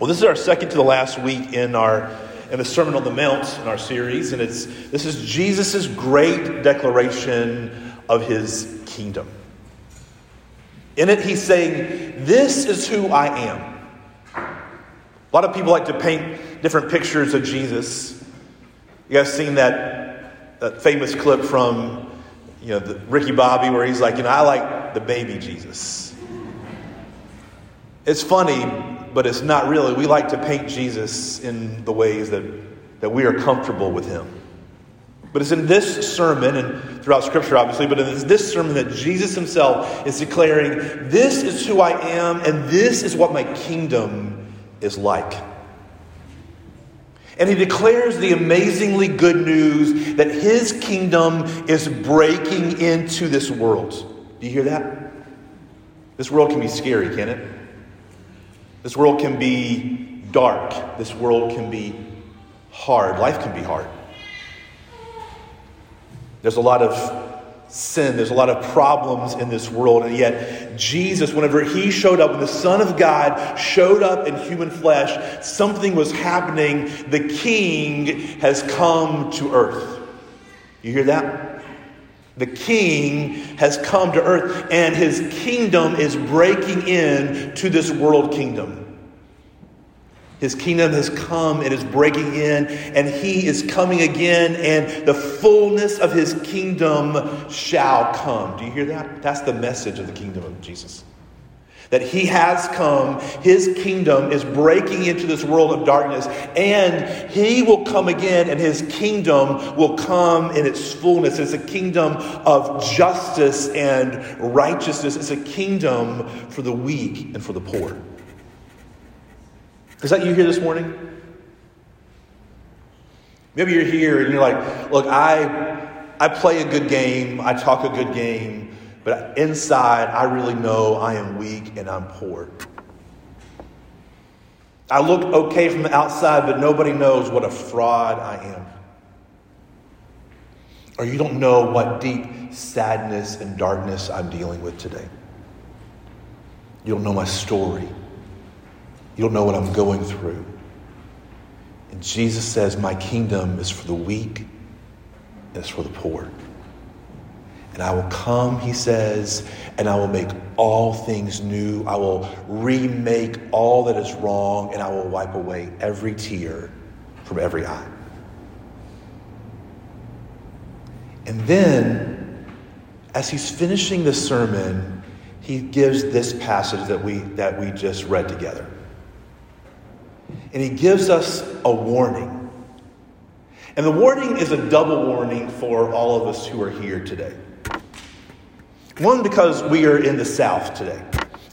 Well, this is our second to the last week in our in the Sermon on the Mount in our series, and it's this is Jesus' great declaration of his kingdom. In it, he's saying, This is who I am. A lot of people like to paint different pictures of Jesus. You guys seen that, that famous clip from you know, the, Ricky Bobby where he's like, you know, I like the baby Jesus. It's funny but it's not really. We like to paint Jesus in the ways that, that we are comfortable with him. But it's in this sermon, and throughout Scripture, obviously, but it's this sermon that Jesus himself is declaring, This is who I am, and this is what my kingdom is like. And he declares the amazingly good news that his kingdom is breaking into this world. Do you hear that? This world can be scary, can it? This world can be dark. This world can be hard. Life can be hard. There's a lot of sin, there's a lot of problems in this world, and yet Jesus, whenever he showed up, when the Son of God showed up in human flesh, something was happening. The King has come to earth. You hear that? The king has come to earth and his kingdom is breaking in to this world kingdom. His kingdom has come and is breaking in, and he is coming again, and the fullness of his kingdom shall come. Do you hear that? That's the message of the kingdom of Jesus that he has come, his kingdom is breaking into this world of darkness, and he will come again, and his kingdom will come in its fullness. It's a kingdom of justice and righteousness, it's a kingdom for the weak and for the poor. Is that you here this morning? Maybe you're here and you're like, look, I, I play a good game, I talk a good game. But inside, I really know I am weak and I'm poor. I look okay from the outside, but nobody knows what a fraud I am. Or you don't know what deep sadness and darkness I'm dealing with today. You don't know my story. You don't know what I'm going through. And Jesus says, My kingdom is for the weak it's for the poor. And I will come, he says, and I will make all things new. I will remake all that is wrong, and I will wipe away every tear from every eye. And then, as he's finishing the sermon, he gives this passage that we, that we just read together. And he gives us a warning. And the warning is a double warning for all of us who are here today. One, because we are in the South today.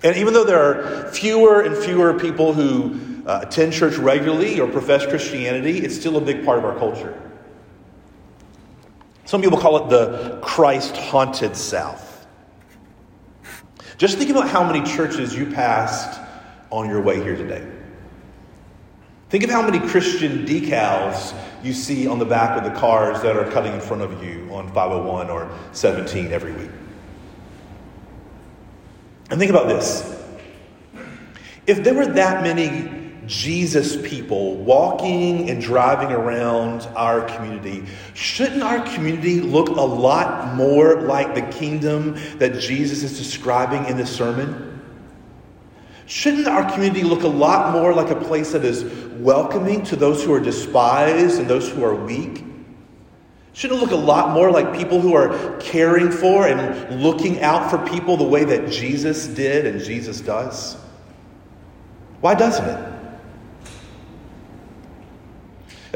And even though there are fewer and fewer people who uh, attend church regularly or profess Christianity, it's still a big part of our culture. Some people call it the Christ haunted South. Just think about how many churches you passed on your way here today. Think of how many Christian decals you see on the back of the cars that are cutting in front of you on 501 or 17 every week. And think about this. If there were that many Jesus people walking and driving around our community, shouldn't our community look a lot more like the kingdom that Jesus is describing in this sermon? Shouldn't our community look a lot more like a place that is welcoming to those who are despised and those who are weak? Shouldn't it look a lot more like people who are caring for and looking out for people the way that Jesus did and Jesus does? Why doesn't it?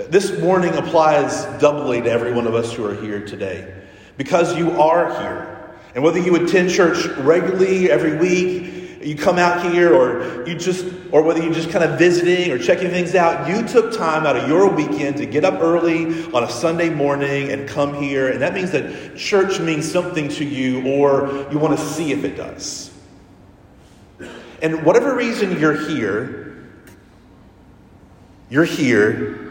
This warning applies doubly to every one of us who are here today. Because you are here. And whether you attend church regularly every week, you come out here or you just or whether you're just kind of visiting or checking things out you took time out of your weekend to get up early on a sunday morning and come here and that means that church means something to you or you want to see if it does. And whatever reason you're here you're here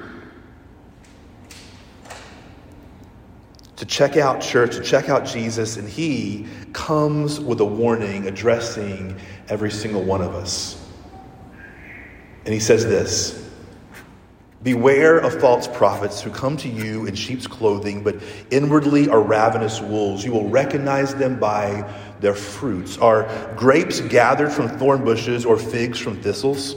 to check out church, to check out Jesus, and he comes with a warning addressing every single one of us. And he says this Beware of false prophets who come to you in sheep's clothing, but inwardly are ravenous wolves. You will recognize them by their fruits. Are grapes gathered from thorn bushes or figs from thistles?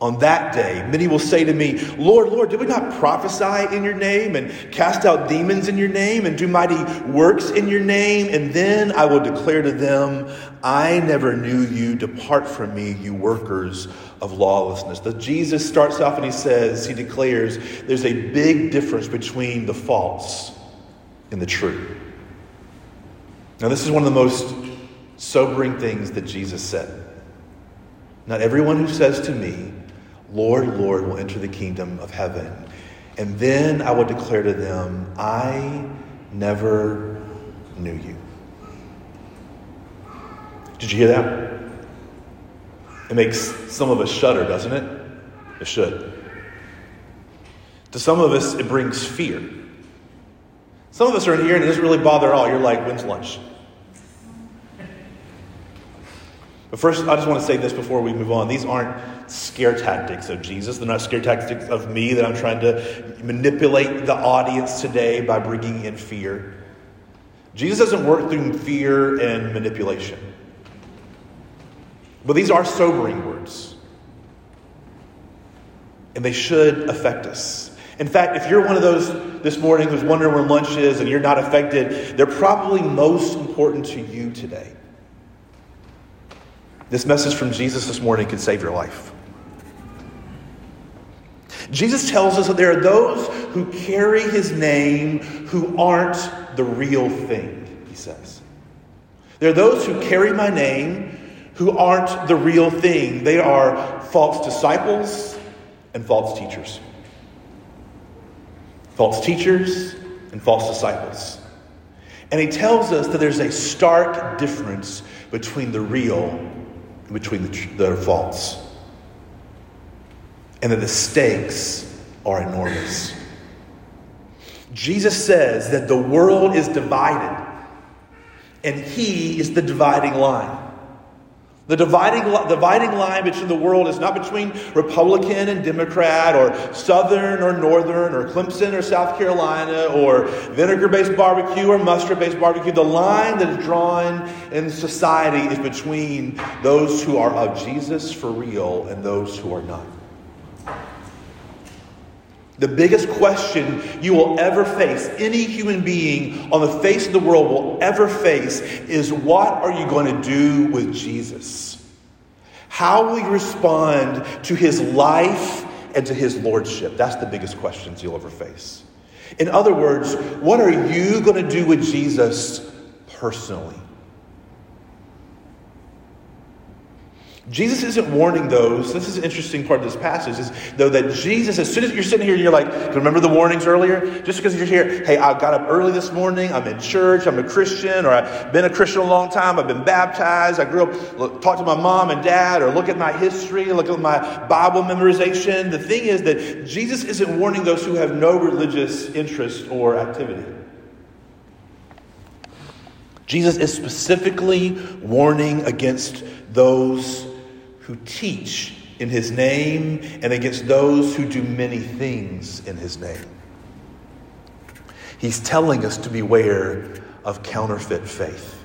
On that day, many will say to me, Lord, Lord, did we not prophesy in your name and cast out demons in your name and do mighty works in your name? And then I will declare to them, I never knew you. Depart from me, you workers of lawlessness. The Jesus starts off and he says, he declares, there's a big difference between the false and the true. Now, this is one of the most sobering things that Jesus said. Not everyone who says to me, Lord, Lord, will enter the kingdom of heaven. And then I will declare to them, I never knew you. Did you hear that? It makes some of us shudder, doesn't it? It should. To some of us, it brings fear. Some of us are in here and it doesn't really bother at all. You're like, when's lunch? But first, I just want to say this before we move on. These aren't scare tactics of Jesus. They're not scare tactics of me that I'm trying to manipulate the audience today by bringing in fear. Jesus doesn't work through fear and manipulation. But these are sobering words. And they should affect us. In fact, if you're one of those this morning who's wondering where lunch is and you're not affected, they're probably most important to you today. This message from Jesus this morning could save your life. Jesus tells us that there are those who carry his name who aren't the real thing, he says. There are those who carry my name who aren't the real thing. They are false disciples and false teachers. False teachers and false disciples. And he tells us that there's a stark difference between the real and between the, the false and that the stakes are enormous. Jesus says that the world is divided, and He is the dividing line. The dividing, dividing line between the world is not between Republican and Democrat, or Southern or Northern, or Clemson or South Carolina, or vinegar based barbecue or mustard based barbecue. The line that is drawn in society is between those who are of Jesus for real and those who are not. The biggest question you will ever face, any human being on the face of the world will ever face, is what are you going to do with Jesus? How will you respond to his life and to his lordship? That's the biggest questions you'll ever face. In other words, what are you going to do with Jesus personally? Jesus isn't warning those. This is an interesting part of this passage, is though that Jesus, as soon as you're sitting here and you're like, remember the warnings earlier? Just because you're here, hey, I got up early this morning, I'm in church, I'm a Christian, or I've been a Christian a long time, I've been baptized, I grew up, look, talk to my mom and dad, or look at my history, look at my Bible memorization. The thing is that Jesus isn't warning those who have no religious interest or activity. Jesus is specifically warning against those who teach in his name and against those who do many things in his name. He's telling us to beware of counterfeit faith.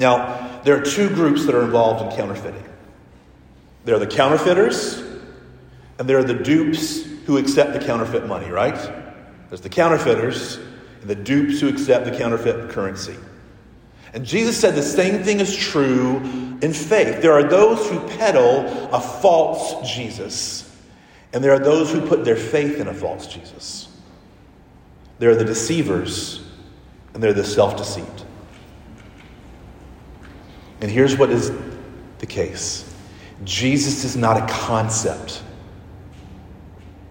Now, there are two groups that are involved in counterfeiting there are the counterfeiters, and there are the dupes who accept the counterfeit money, right? There's the counterfeiters and the dupes who accept the counterfeit currency. And Jesus said the same thing is true in faith. There are those who peddle a false Jesus, and there are those who put their faith in a false Jesus. There are the deceivers, and there are the self deceived. And here's what is the case Jesus is not a concept,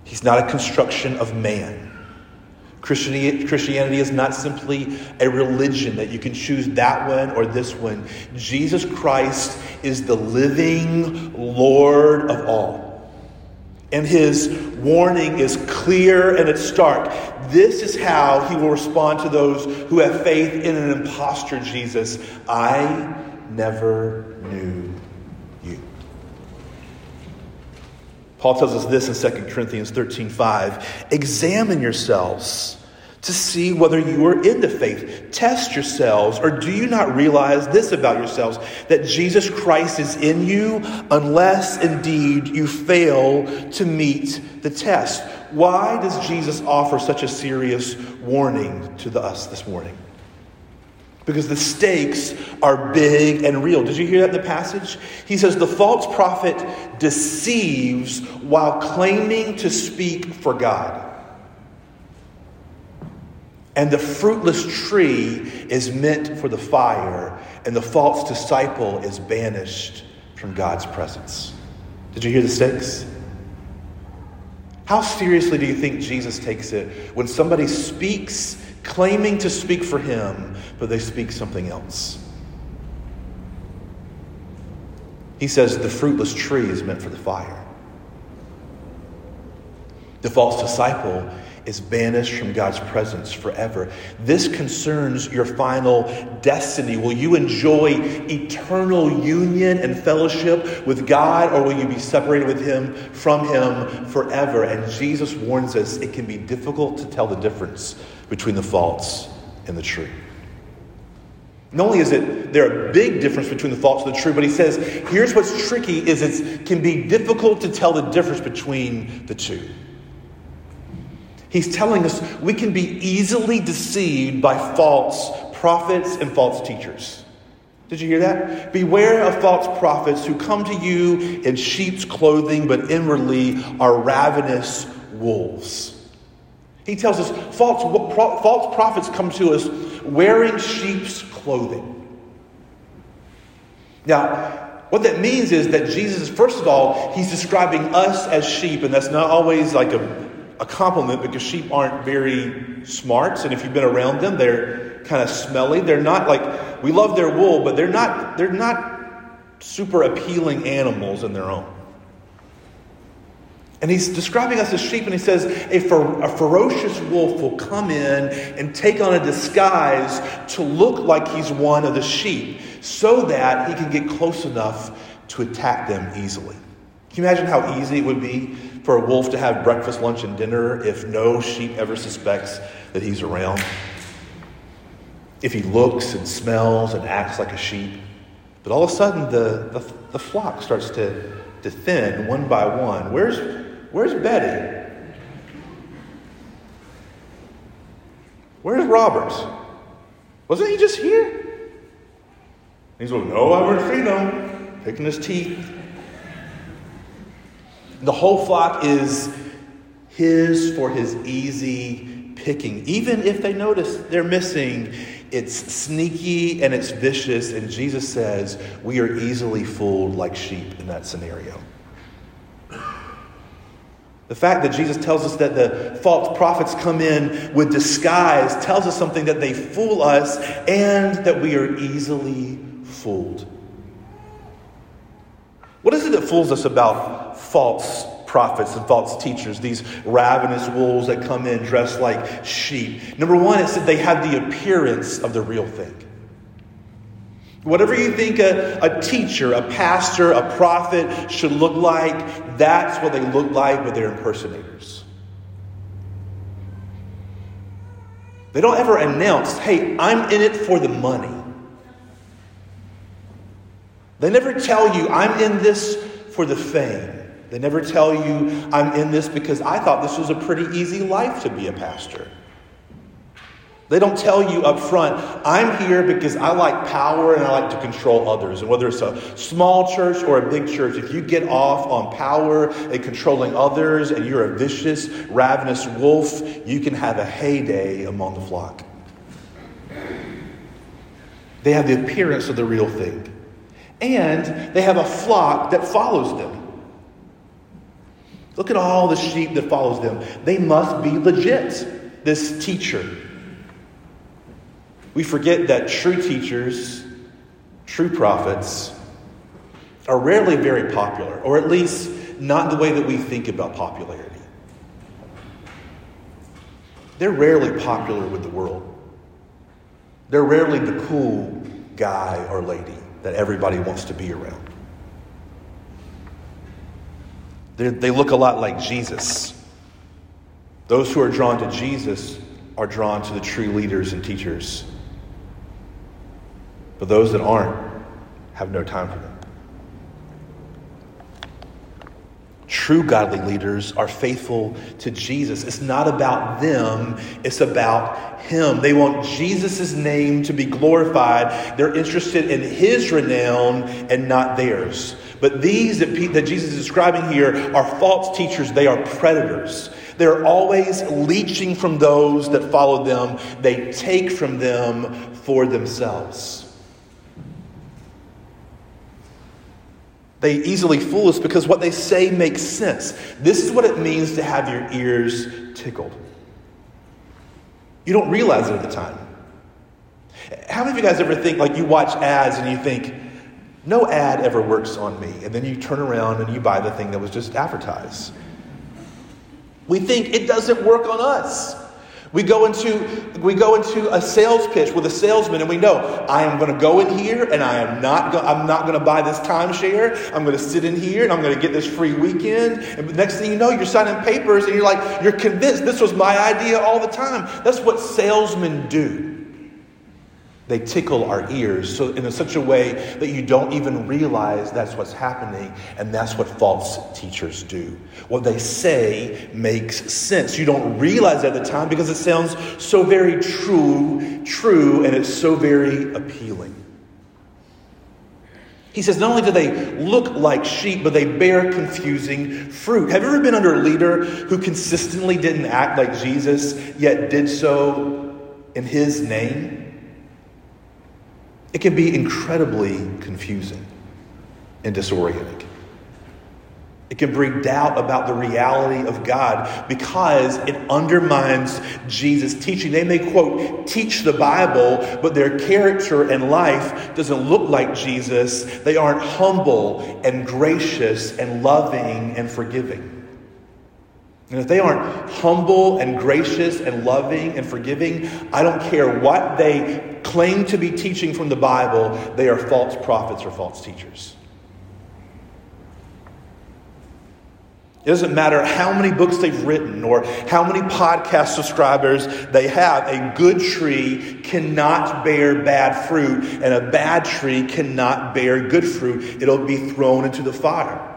He's not a construction of man. Christianity is not simply a religion that you can choose that one or this one. Jesus Christ is the living Lord of all. And his warning is clear and it's stark. This is how he will respond to those who have faith in an impostor Jesus. I never knew you. Paul tells us this in 2 Corinthians 13 5. Examine yourselves to see whether you are in the faith. Test yourselves, or do you not realize this about yourselves that Jesus Christ is in you, unless indeed you fail to meet the test? Why does Jesus offer such a serious warning to us this morning? Because the stakes are big and real. Did you hear that in the passage? He says the false prophet deceives while claiming to speak for God. And the fruitless tree is meant for the fire, and the false disciple is banished from God's presence. Did you hear the stakes? How seriously do you think Jesus takes it when somebody speaks claiming to speak for him, but they speak something else? He says the fruitless tree is meant for the fire. The false disciple is banished from God's presence forever. This concerns your final destiny. Will you enjoy eternal union and fellowship with God, or will you be separated with Him from Him forever? And Jesus warns us it can be difficult to tell the difference between the false and the true. Not only is it there a big difference between the false and the true, but he says here's what's tricky is it can be difficult to tell the difference between the two. He's telling us we can be easily deceived by false prophets and false teachers. Did you hear that? Beware of false prophets who come to you in sheep's clothing, but inwardly are ravenous wolves. He tells us false, false prophets come to us wearing sheep's clothing. Now, what that means is that Jesus, first of all, he's describing us as sheep, and that's not always like a a compliment because sheep aren't very smart. And if you've been around them, they're kind of smelly. They're not like we love their wool, but they're not they're not super appealing animals in their own. And he's describing us as sheep, and he says a, fer- a ferocious wolf will come in and take on a disguise to look like he's one of the sheep so that he can get close enough to attack them easily. Can you imagine how easy it would be for a wolf to have breakfast, lunch, and dinner if no sheep ever suspects that he's around. If he looks and smells and acts like a sheep. But all of a sudden, the, the, the flock starts to, to thin one by one. Where's, where's Betty? Where's Roberts? Wasn't he just here? He's like, no, I seen him. Picking his teeth. The whole flock is his for his easy picking. Even if they notice they're missing, it's sneaky and it's vicious. And Jesus says we are easily fooled like sheep in that scenario. The fact that Jesus tells us that the false prophets come in with disguise tells us something that they fool us and that we are easily fooled. What is it that fools us about false prophets and false teachers, these ravenous wolves that come in dressed like sheep? Number one, it's that they have the appearance of the real thing. Whatever you think a, a teacher, a pastor, a prophet should look like, that's what they look like, with they're impersonators. They don't ever announce, hey, I'm in it for the money. They never tell you, I'm in this for the fame. They never tell you, I'm in this because I thought this was a pretty easy life to be a pastor. They don't tell you up front, I'm here because I like power and I like to control others. And whether it's a small church or a big church, if you get off on power and controlling others and you're a vicious, ravenous wolf, you can have a heyday among the flock. They have the appearance of the real thing. And they have a flock that follows them. Look at all the sheep that follows them. They must be legit, this teacher. We forget that true teachers, true prophets, are rarely very popular, or at least not the way that we think about popularity. They're rarely popular with the world. They're rarely the cool guy or lady that everybody wants to be around. They're, they look a lot like Jesus. Those who are drawn to Jesus are drawn to the true leaders and teachers. But those that aren't have no time for them. True godly leaders are faithful to Jesus. It's not about them, it's about Him. They want Jesus' name to be glorified. They're interested in His renown and not theirs. But these that, that Jesus is describing here are false teachers, they are predators. They're always leeching from those that follow them, they take from them for themselves. They easily fool us because what they say makes sense. This is what it means to have your ears tickled. You don't realize it at the time. How many of you guys ever think, like, you watch ads and you think, no ad ever works on me, and then you turn around and you buy the thing that was just advertised? We think it doesn't work on us. We go into we go into a sales pitch with a salesman, and we know I am going to go in here, and I am not go, I'm not going to buy this timeshare. I'm going to sit in here, and I'm going to get this free weekend. And the next thing you know, you're signing papers, and you're like you're convinced this was my idea all the time. That's what salesmen do. They tickle our ears so in such a way that you don't even realize that's what's happening, and that's what false teachers do. What they say makes sense. You don't realize at the time because it sounds so very true, true, and it's so very appealing. He says, not only do they look like sheep, but they bear confusing fruit. Have you ever been under a leader who consistently didn't act like Jesus, yet did so in his name? It can be incredibly confusing and disorienting. It can bring doubt about the reality of God because it undermines Jesus' teaching. They may, quote, teach the Bible, but their character and life doesn't look like Jesus. They aren't humble and gracious and loving and forgiving. And if they aren't humble and gracious and loving and forgiving, I don't care what they claim to be teaching from the Bible, they are false prophets or false teachers. It doesn't matter how many books they've written or how many podcast subscribers they have. A good tree cannot bear bad fruit, and a bad tree cannot bear good fruit. It'll be thrown into the fire.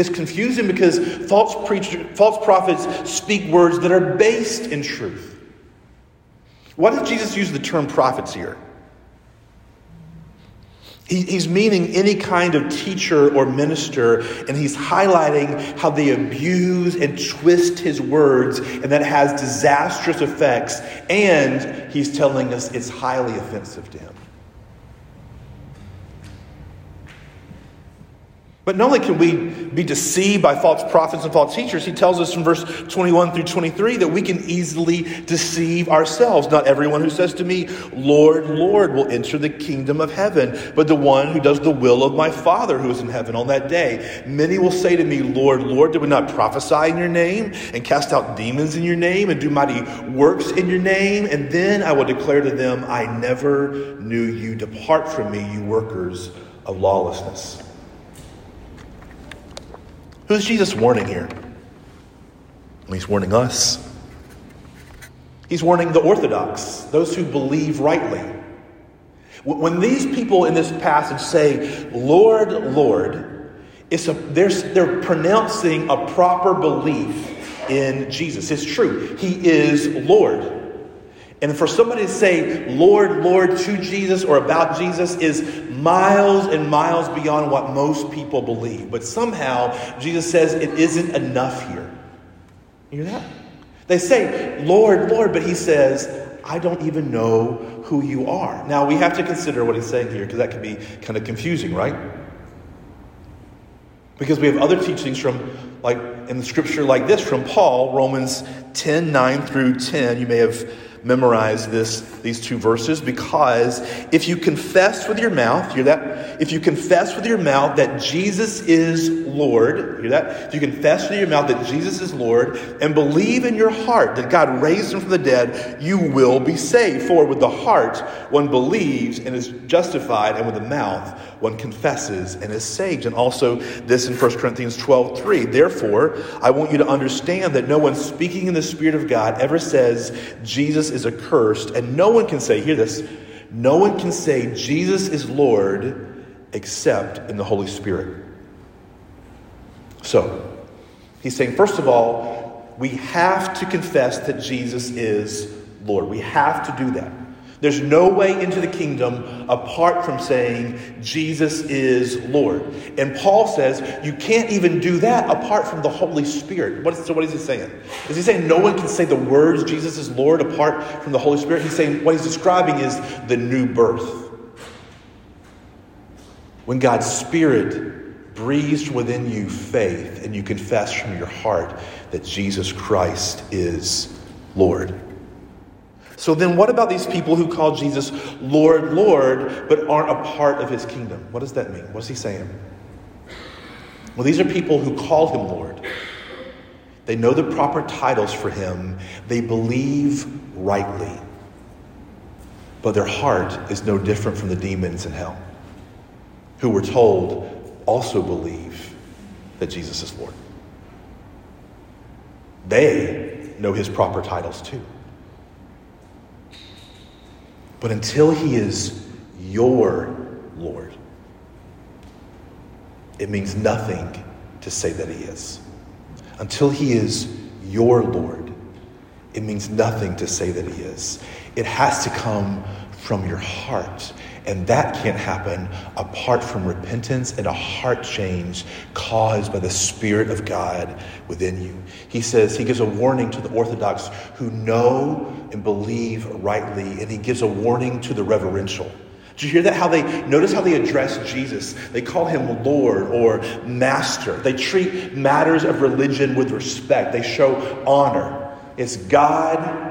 It's confusing because false, preacher, false prophets speak words that are based in truth. Why does Jesus use the term prophets here? He, he's meaning any kind of teacher or minister, and he's highlighting how they abuse and twist his words, and that has disastrous effects, and he's telling us it's highly offensive to him. But not only can we be deceived by false prophets and false teachers, he tells us in verse 21 through 23 that we can easily deceive ourselves. Not everyone who says to me, Lord, Lord, will enter the kingdom of heaven, but the one who does the will of my Father who is in heaven on that day. Many will say to me, Lord, Lord, did we not prophesy in your name and cast out demons in your name and do mighty works in your name? And then I will declare to them, I never knew you. Depart from me, you workers of lawlessness. Who's Jesus warning here? he's warning us. He's warning the Orthodox, those who believe rightly. When these people in this passage say, Lord, Lord, it's a, they're, they're pronouncing a proper belief in Jesus. It's true. He is Lord. And for somebody to say, Lord, Lord, to Jesus or about Jesus is miles and miles beyond what most people believe. But somehow, Jesus says it isn't enough here. You hear that? They say, Lord, Lord, but he says, I don't even know who you are. Now, we have to consider what he's saying here because that can be kind of confusing, right? Because we have other teachings from, like in the scripture like this from Paul, Romans 10 9 through 10. You may have memorize this, these two verses because if you confess with your mouth, hear that? If you confess with your mouth that Jesus is Lord, hear that? If you confess with your mouth that Jesus is Lord and believe in your heart that God raised him from the dead, you will be saved. For with the heart one believes and is justified, and with the mouth one confesses and is saved. And also this in 1 Corinthians 12 3. Therefore, I want you to understand that no one speaking in the Spirit of God ever says Jesus is accursed, and no one can say, hear this, no one can say Jesus is Lord except in the Holy Spirit. So, he's saying, first of all, we have to confess that Jesus is Lord. We have to do that. There's no way into the kingdom apart from saying Jesus is Lord. And Paul says you can't even do that apart from the Holy Spirit. What is, so what is he saying? Is he saying no one can say the words Jesus is Lord apart from the Holy Spirit? He's saying what he's describing is the new birth. When God's Spirit breathes within you faith and you confess from your heart that Jesus Christ is Lord. So then, what about these people who call Jesus Lord, Lord, but aren't a part of his kingdom? What does that mean? What's he saying? Well, these are people who call him Lord. They know the proper titles for him, they believe rightly. But their heart is no different from the demons in hell, who were told also believe that Jesus is Lord. They know his proper titles too. But until he is your Lord, it means nothing to say that he is. Until he is your Lord, it means nothing to say that he is. It has to come from your heart. And that can't happen apart from repentance and a heart change caused by the Spirit of God within you. He says, he gives a warning to the Orthodox who know and believe rightly, and he gives a warning to the reverential. Did you hear that? How they notice how they address Jesus? They call him Lord or Master. They treat matters of religion with respect. They show honor. It's God,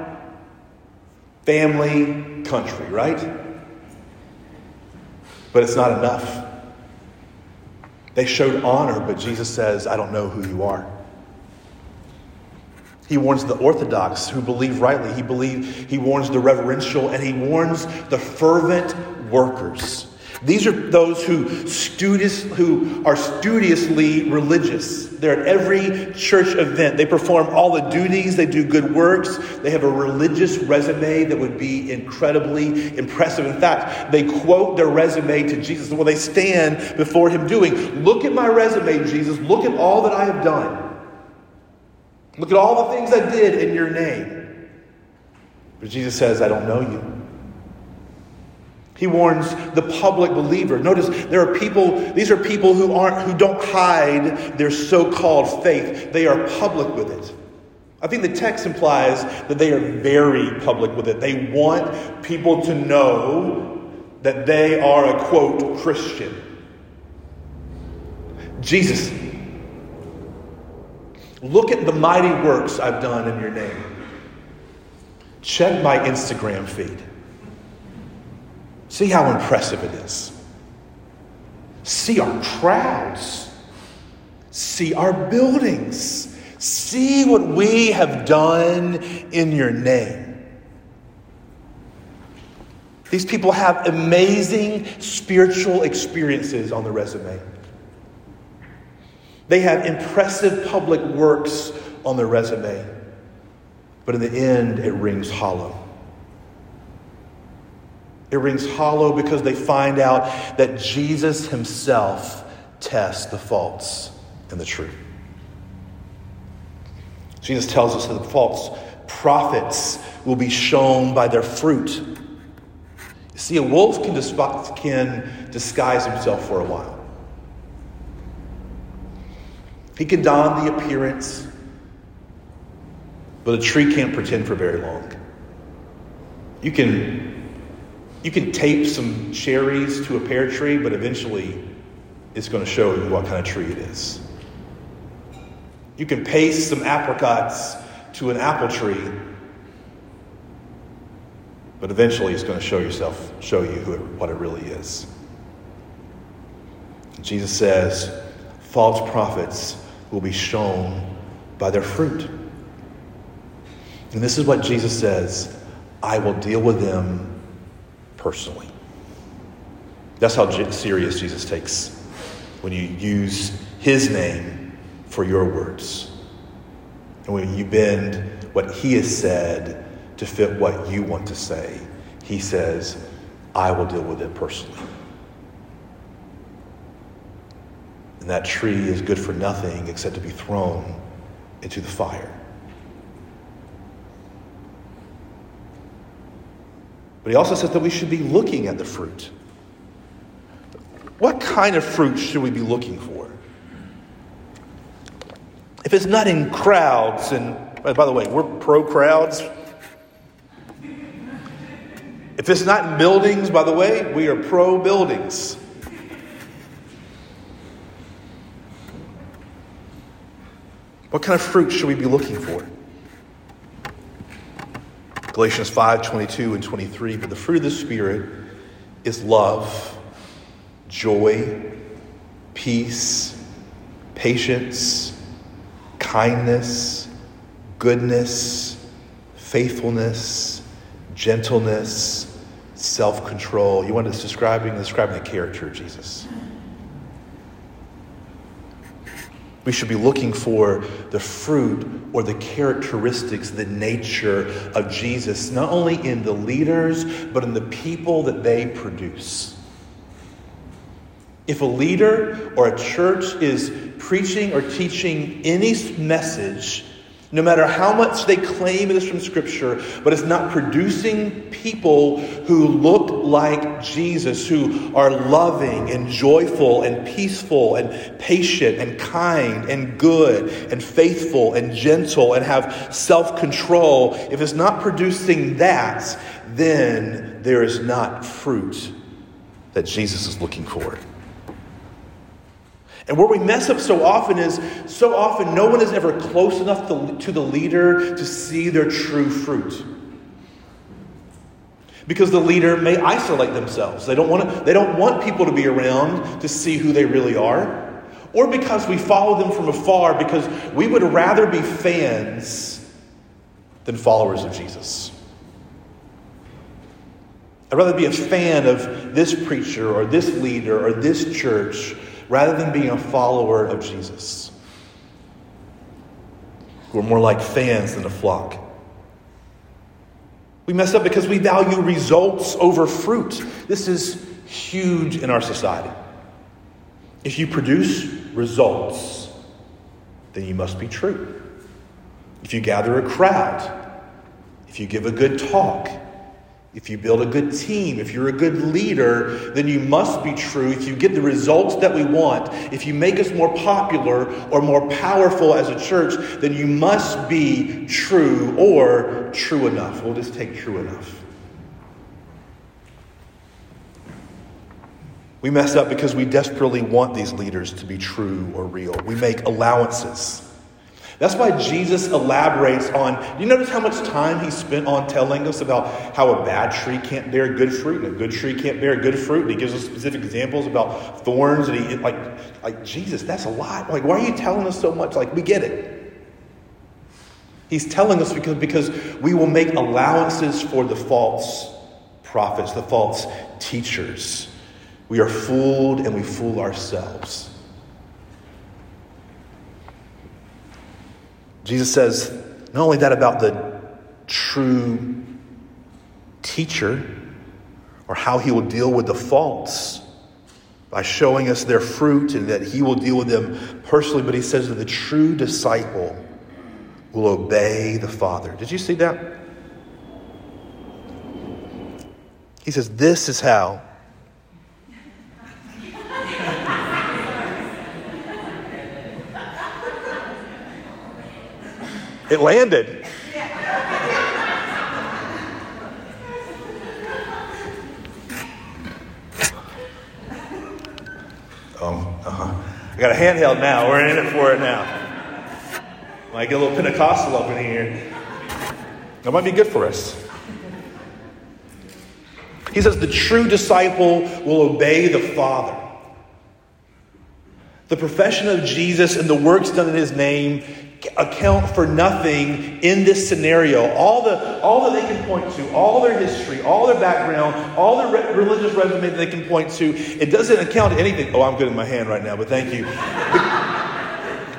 family, country, right? But it's not enough. They showed honor, but Jesus says, I don't know who you are. He warns the Orthodox who believe rightly. He, believe, he warns the reverential, and he warns the fervent workers. These are those who, studious, who are studiously religious. They're at every church event. They perform all the duties, they do good works, they have a religious resume that would be incredibly impressive. In fact, they quote their resume to Jesus when they stand before him, doing, Look at my resume, Jesus. Look at all that I have done. Look at all the things I did in your name. But Jesus says, I don't know you. He warns the public believer. Notice there are people, these are people who aren't who don't hide their so-called faith. They are public with it. I think the text implies that they are very public with it. They want people to know that they are a quote Christian. Jesus, look at the mighty works I've done in your name. Check my Instagram feed. See how impressive it is. See our crowds. See our buildings. See what we have done in your name. These people have amazing spiritual experiences on the resume. They have impressive public works on their resume. But in the end, it rings hollow. It rings hollow because they find out that Jesus himself tests the false and the true. Jesus tells us that the false prophets will be shown by their fruit. See, a wolf can, can disguise himself for a while. He can don the appearance, but a tree can't pretend for very long. You can, you can tape some cherries to a pear tree, but eventually it's going to show you what kind of tree it is. You can paste some apricots to an apple tree, but eventually it's going to show yourself, show you it, what it really is. Jesus says, false prophets will be shown by their fruit. And this is what Jesus says I will deal with them personally. That's how serious Jesus takes when you use his name for your words. And when you bend what he has said to fit what you want to say, he says, I will deal with it personally. And that tree is good for nothing except to be thrown into the fire. But he also says that we should be looking at the fruit. What kind of fruit should we be looking for? If it's not in crowds, and uh, by the way, we're pro crowds. If it's not in buildings, by the way, we are pro buildings. What kind of fruit should we be looking for? Galatians 5 22 and 23. But the fruit of the Spirit is love, joy, peace, patience, kindness, goodness, faithfulness, gentleness, self control. You want to describing describing the character of Jesus. We should be looking for the fruit or the characteristics, the nature of Jesus, not only in the leaders, but in the people that they produce. If a leader or a church is preaching or teaching any message no matter how much they claim it is from Scripture, but it's not producing people who look like Jesus, who are loving and joyful and peaceful and patient and kind and good and faithful and gentle and have self control, if it's not producing that, then there is not fruit that Jesus is looking for. And where we mess up so often is so often no one is ever close enough to, to the leader to see their true fruit. Because the leader may isolate themselves. They don't, want to, they don't want people to be around to see who they really are. Or because we follow them from afar because we would rather be fans than followers of Jesus. I'd rather be a fan of this preacher or this leader or this church rather than being a follower of Jesus. We're more like fans than a flock. We mess up because we value results over fruit. This is huge in our society. If you produce results, then you must be true. If you gather a crowd, if you give a good talk, if you build a good team, if you're a good leader, then you must be true. If you get the results that we want, if you make us more popular or more powerful as a church, then you must be true or true enough. We'll just take true enough. We mess up because we desperately want these leaders to be true or real. We make allowances. That's why Jesus elaborates on. Do you notice how much time he spent on telling us about how a bad tree can't bear good fruit and a good tree can't bear good fruit? And he gives us specific examples about thorns. And he, like, like Jesus, that's a lot. Like, why are you telling us so much? Like, we get it. He's telling us because, because we will make allowances for the false prophets, the false teachers. We are fooled and we fool ourselves. Jesus says not only that about the true teacher or how he will deal with the faults by showing us their fruit and that he will deal with them personally, but he says that the true disciple will obey the Father. Did you see that? He says, This is how It landed. Um, uh-huh. I got a handheld now. We're in it for it now. I get a little Pentecostal up in here. That might be good for us. He says the true disciple will obey the Father. The profession of Jesus and the works done in his name account for nothing in this scenario. All, the, all that they can point to, all their history, all their background, all their re- religious resume that they can point to, it doesn't account to anything. Oh, I'm good in my hand right now, but thank you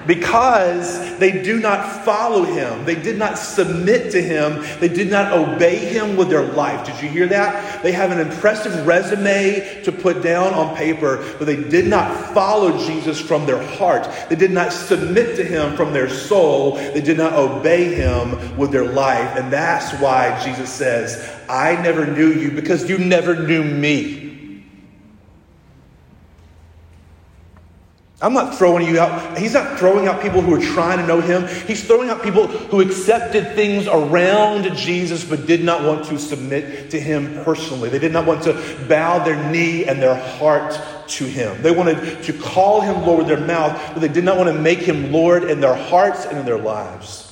because they do not follow him. They did not submit to him. They did not obey him with their life. Did you hear that? They have an impressive resume to put down on paper, but they did not follow Jesus from their heart. They did not submit to him from their soul. They did not obey him with their life. And that's why Jesus says, I never knew you because you never knew me. I'm not throwing you out. He's not throwing out people who are trying to know him. He's throwing out people who accepted things around Jesus but did not want to submit to him personally. They did not want to bow their knee and their heart to him. They wanted to call him Lord with their mouth, but they did not want to make him Lord in their hearts and in their lives.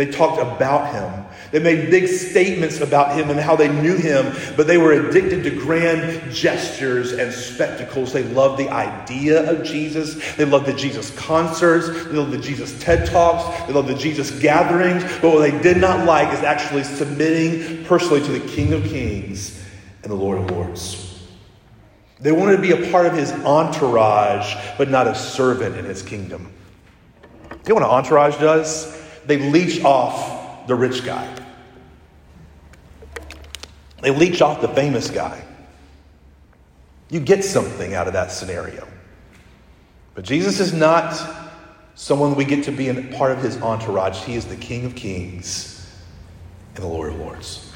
They talked about him. They made big statements about him and how they knew him, but they were addicted to grand gestures and spectacles. They loved the idea of Jesus. They loved the Jesus concerts. They loved the Jesus TED Talks. They loved the Jesus gatherings. But what they did not like is actually submitting personally to the King of Kings and the Lord of Lords. They wanted to be a part of his entourage, but not a servant in his kingdom. Do You know what an entourage does? They leech off the rich guy. They leech off the famous guy. You get something out of that scenario. But Jesus is not someone we get to be a part of his entourage. He is the King of Kings and the Lord of Lords.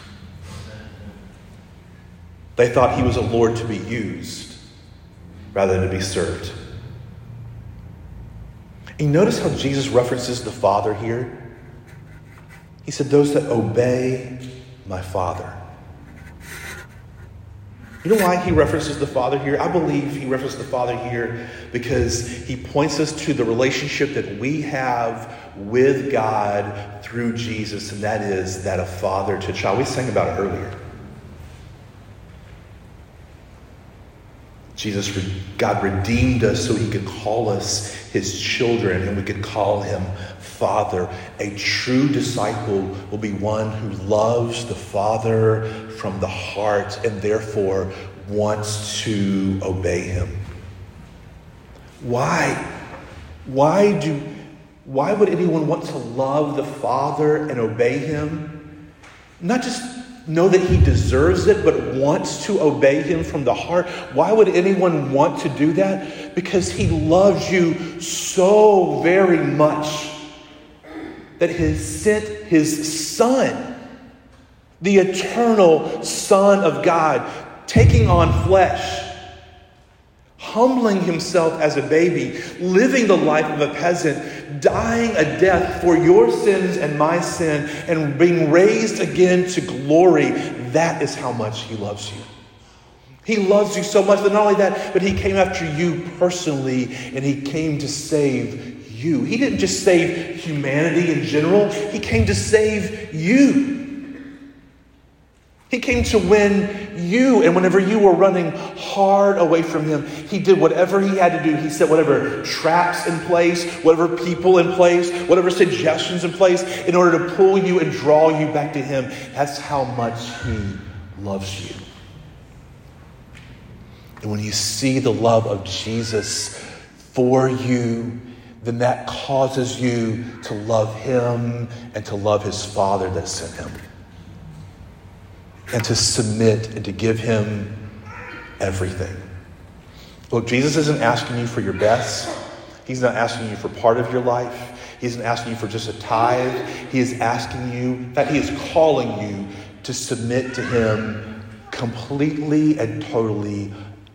They thought he was a Lord to be used rather than to be served. And notice how Jesus references the Father here? He said, Those that obey my Father. You know why he references the Father here? I believe he references the Father here because he points us to the relationship that we have with God through Jesus, and that is that of father to child. We sang about it earlier. Jesus, God redeemed us so he could call us his children and we could call him Father. A true disciple will be one who loves the Father from the heart and therefore wants to obey him. Why? Why do why would anyone want to love the Father and obey him? Not just know that he deserves it, but wants to obey him from the heart. Why would anyone want to do that? Because he loves you so very much that he sent his son, the eternal Son of God, taking on flesh humbling himself as a baby, living the life of a peasant, dying a death for your sins and my sin, and being raised again to glory. That is how much he loves you. He loves you so much that not only that, but he came after you personally and he came to save you. He didn't just save humanity in general, he came to save you. He came to win you. And whenever you were running hard away from Him, He did whatever He had to do. He set whatever traps in place, whatever people in place, whatever suggestions in place in order to pull you and draw you back to Him. That's how much He loves you. And when you see the love of Jesus for you, then that causes you to love Him and to love His Father that sent Him and to submit and to give Him everything. Look, Jesus isn't asking you for your best. He's not asking you for part of your life. He isn't asking you for just a tithe. He is asking you, that He is calling you to submit to Him completely and totally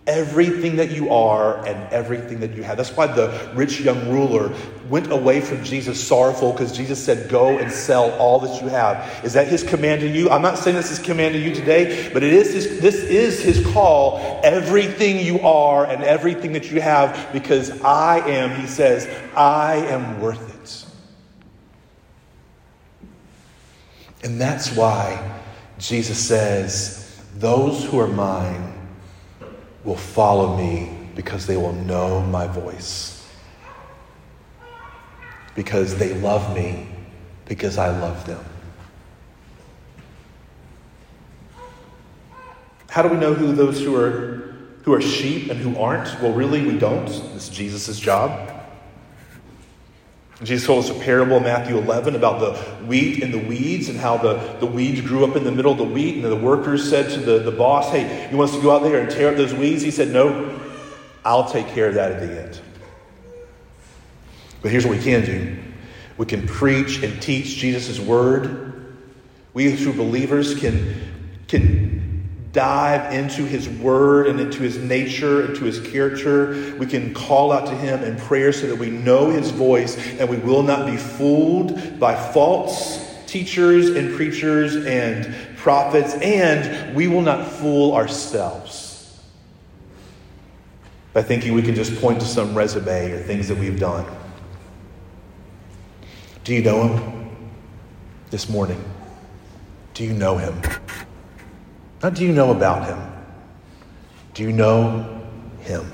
everything that you are and everything that you have. That's why the rich young ruler went away from Jesus sorrowful because Jesus said, Go and sell all that you have. Is that his command to you? I'm not saying this is command to you today, but it is his, this is his call. Everything you are and everything that you have, because I am, he says, I am worth it. And that's why Jesus says, Those who are mine will follow me because they will know my voice. Because they love me because I love them. How do we know who those who are who are sheep and who aren't? Well, really, we don't. It's Jesus' job. Jesus told us a parable in Matthew 11 about the wheat and the weeds and how the, the weeds grew up in the middle of the wheat. And the workers said to the, the boss, Hey, you want us to go out there and tear up those weeds? He said, No, I'll take care of that at the end. But here's what we can do we can preach and teach Jesus' word. We, as believers, can, can dive into his word and into his nature, into his character. We can call out to him in prayer so that we know his voice and we will not be fooled by false teachers and preachers and prophets, and we will not fool ourselves by thinking we can just point to some resume or things that we've done. Do you know him this morning? Do you know him? What do you know about him? Do you know him?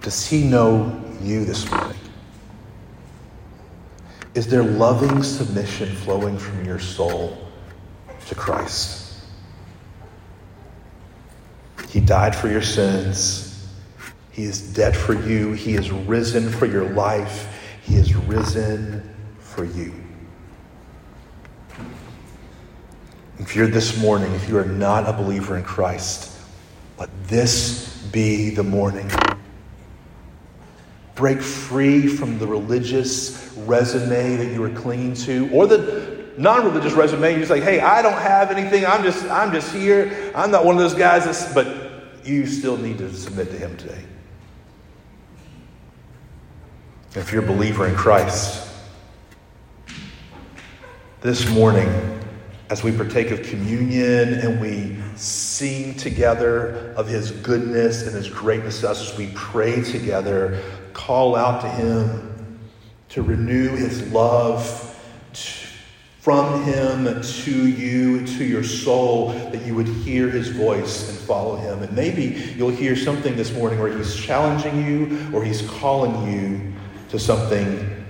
Does he know you this morning? Is there loving submission flowing from your soul to Christ? He died for your sins. He is dead for you. He is risen for your life. He is risen for you. If you're this morning, if you are not a believer in Christ, let this be the morning. Break free from the religious resume that you are clinging to, or the non-religious resume. You're like, hey, I don't have anything. I'm just, I'm just here. I'm not one of those guys. That's, but you still need to submit to Him today. If you're a believer in Christ, this morning as we partake of communion and we sing together of his goodness and his greatness to us, as we pray together, call out to him to renew his love from him to you, to your soul, that you would hear his voice and follow him. And maybe you'll hear something this morning where he's challenging you or he's calling you to something,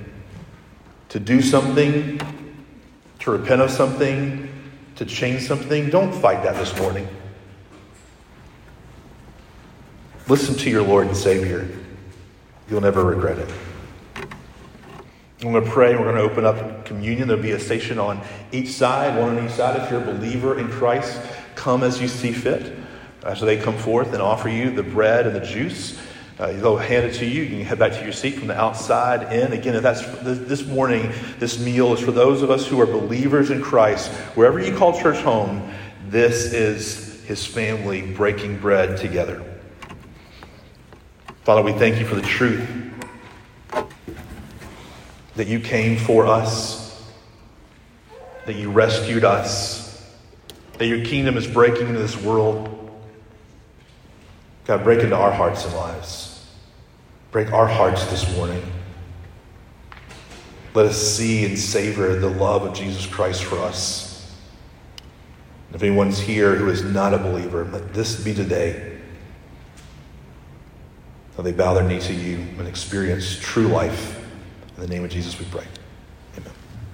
to do something, to repent of something, to change something, don't fight that this morning. Listen to your Lord and Savior. You'll never regret it. I'm going to pray. We're going to open up communion. There'll be a station on each side, one on each side. If you're a believer in Christ, come as you see fit. Uh, so they come forth and offer you the bread and the juice. Uh, they'll hand it to you. You can head back to your seat from the outside in. Again, if that's this morning, this meal is for those of us who are believers in Christ. Wherever you call church home, this is his family breaking bread together. Father, we thank you for the truth that you came for us, that you rescued us, that your kingdom is breaking into this world. God, break into our hearts and lives. Break our hearts this morning. Let us see and savor the love of Jesus Christ for us. If anyone's here who is not a believer, let this be today. That they bow their knee to you and experience true life. In the name of Jesus, we pray.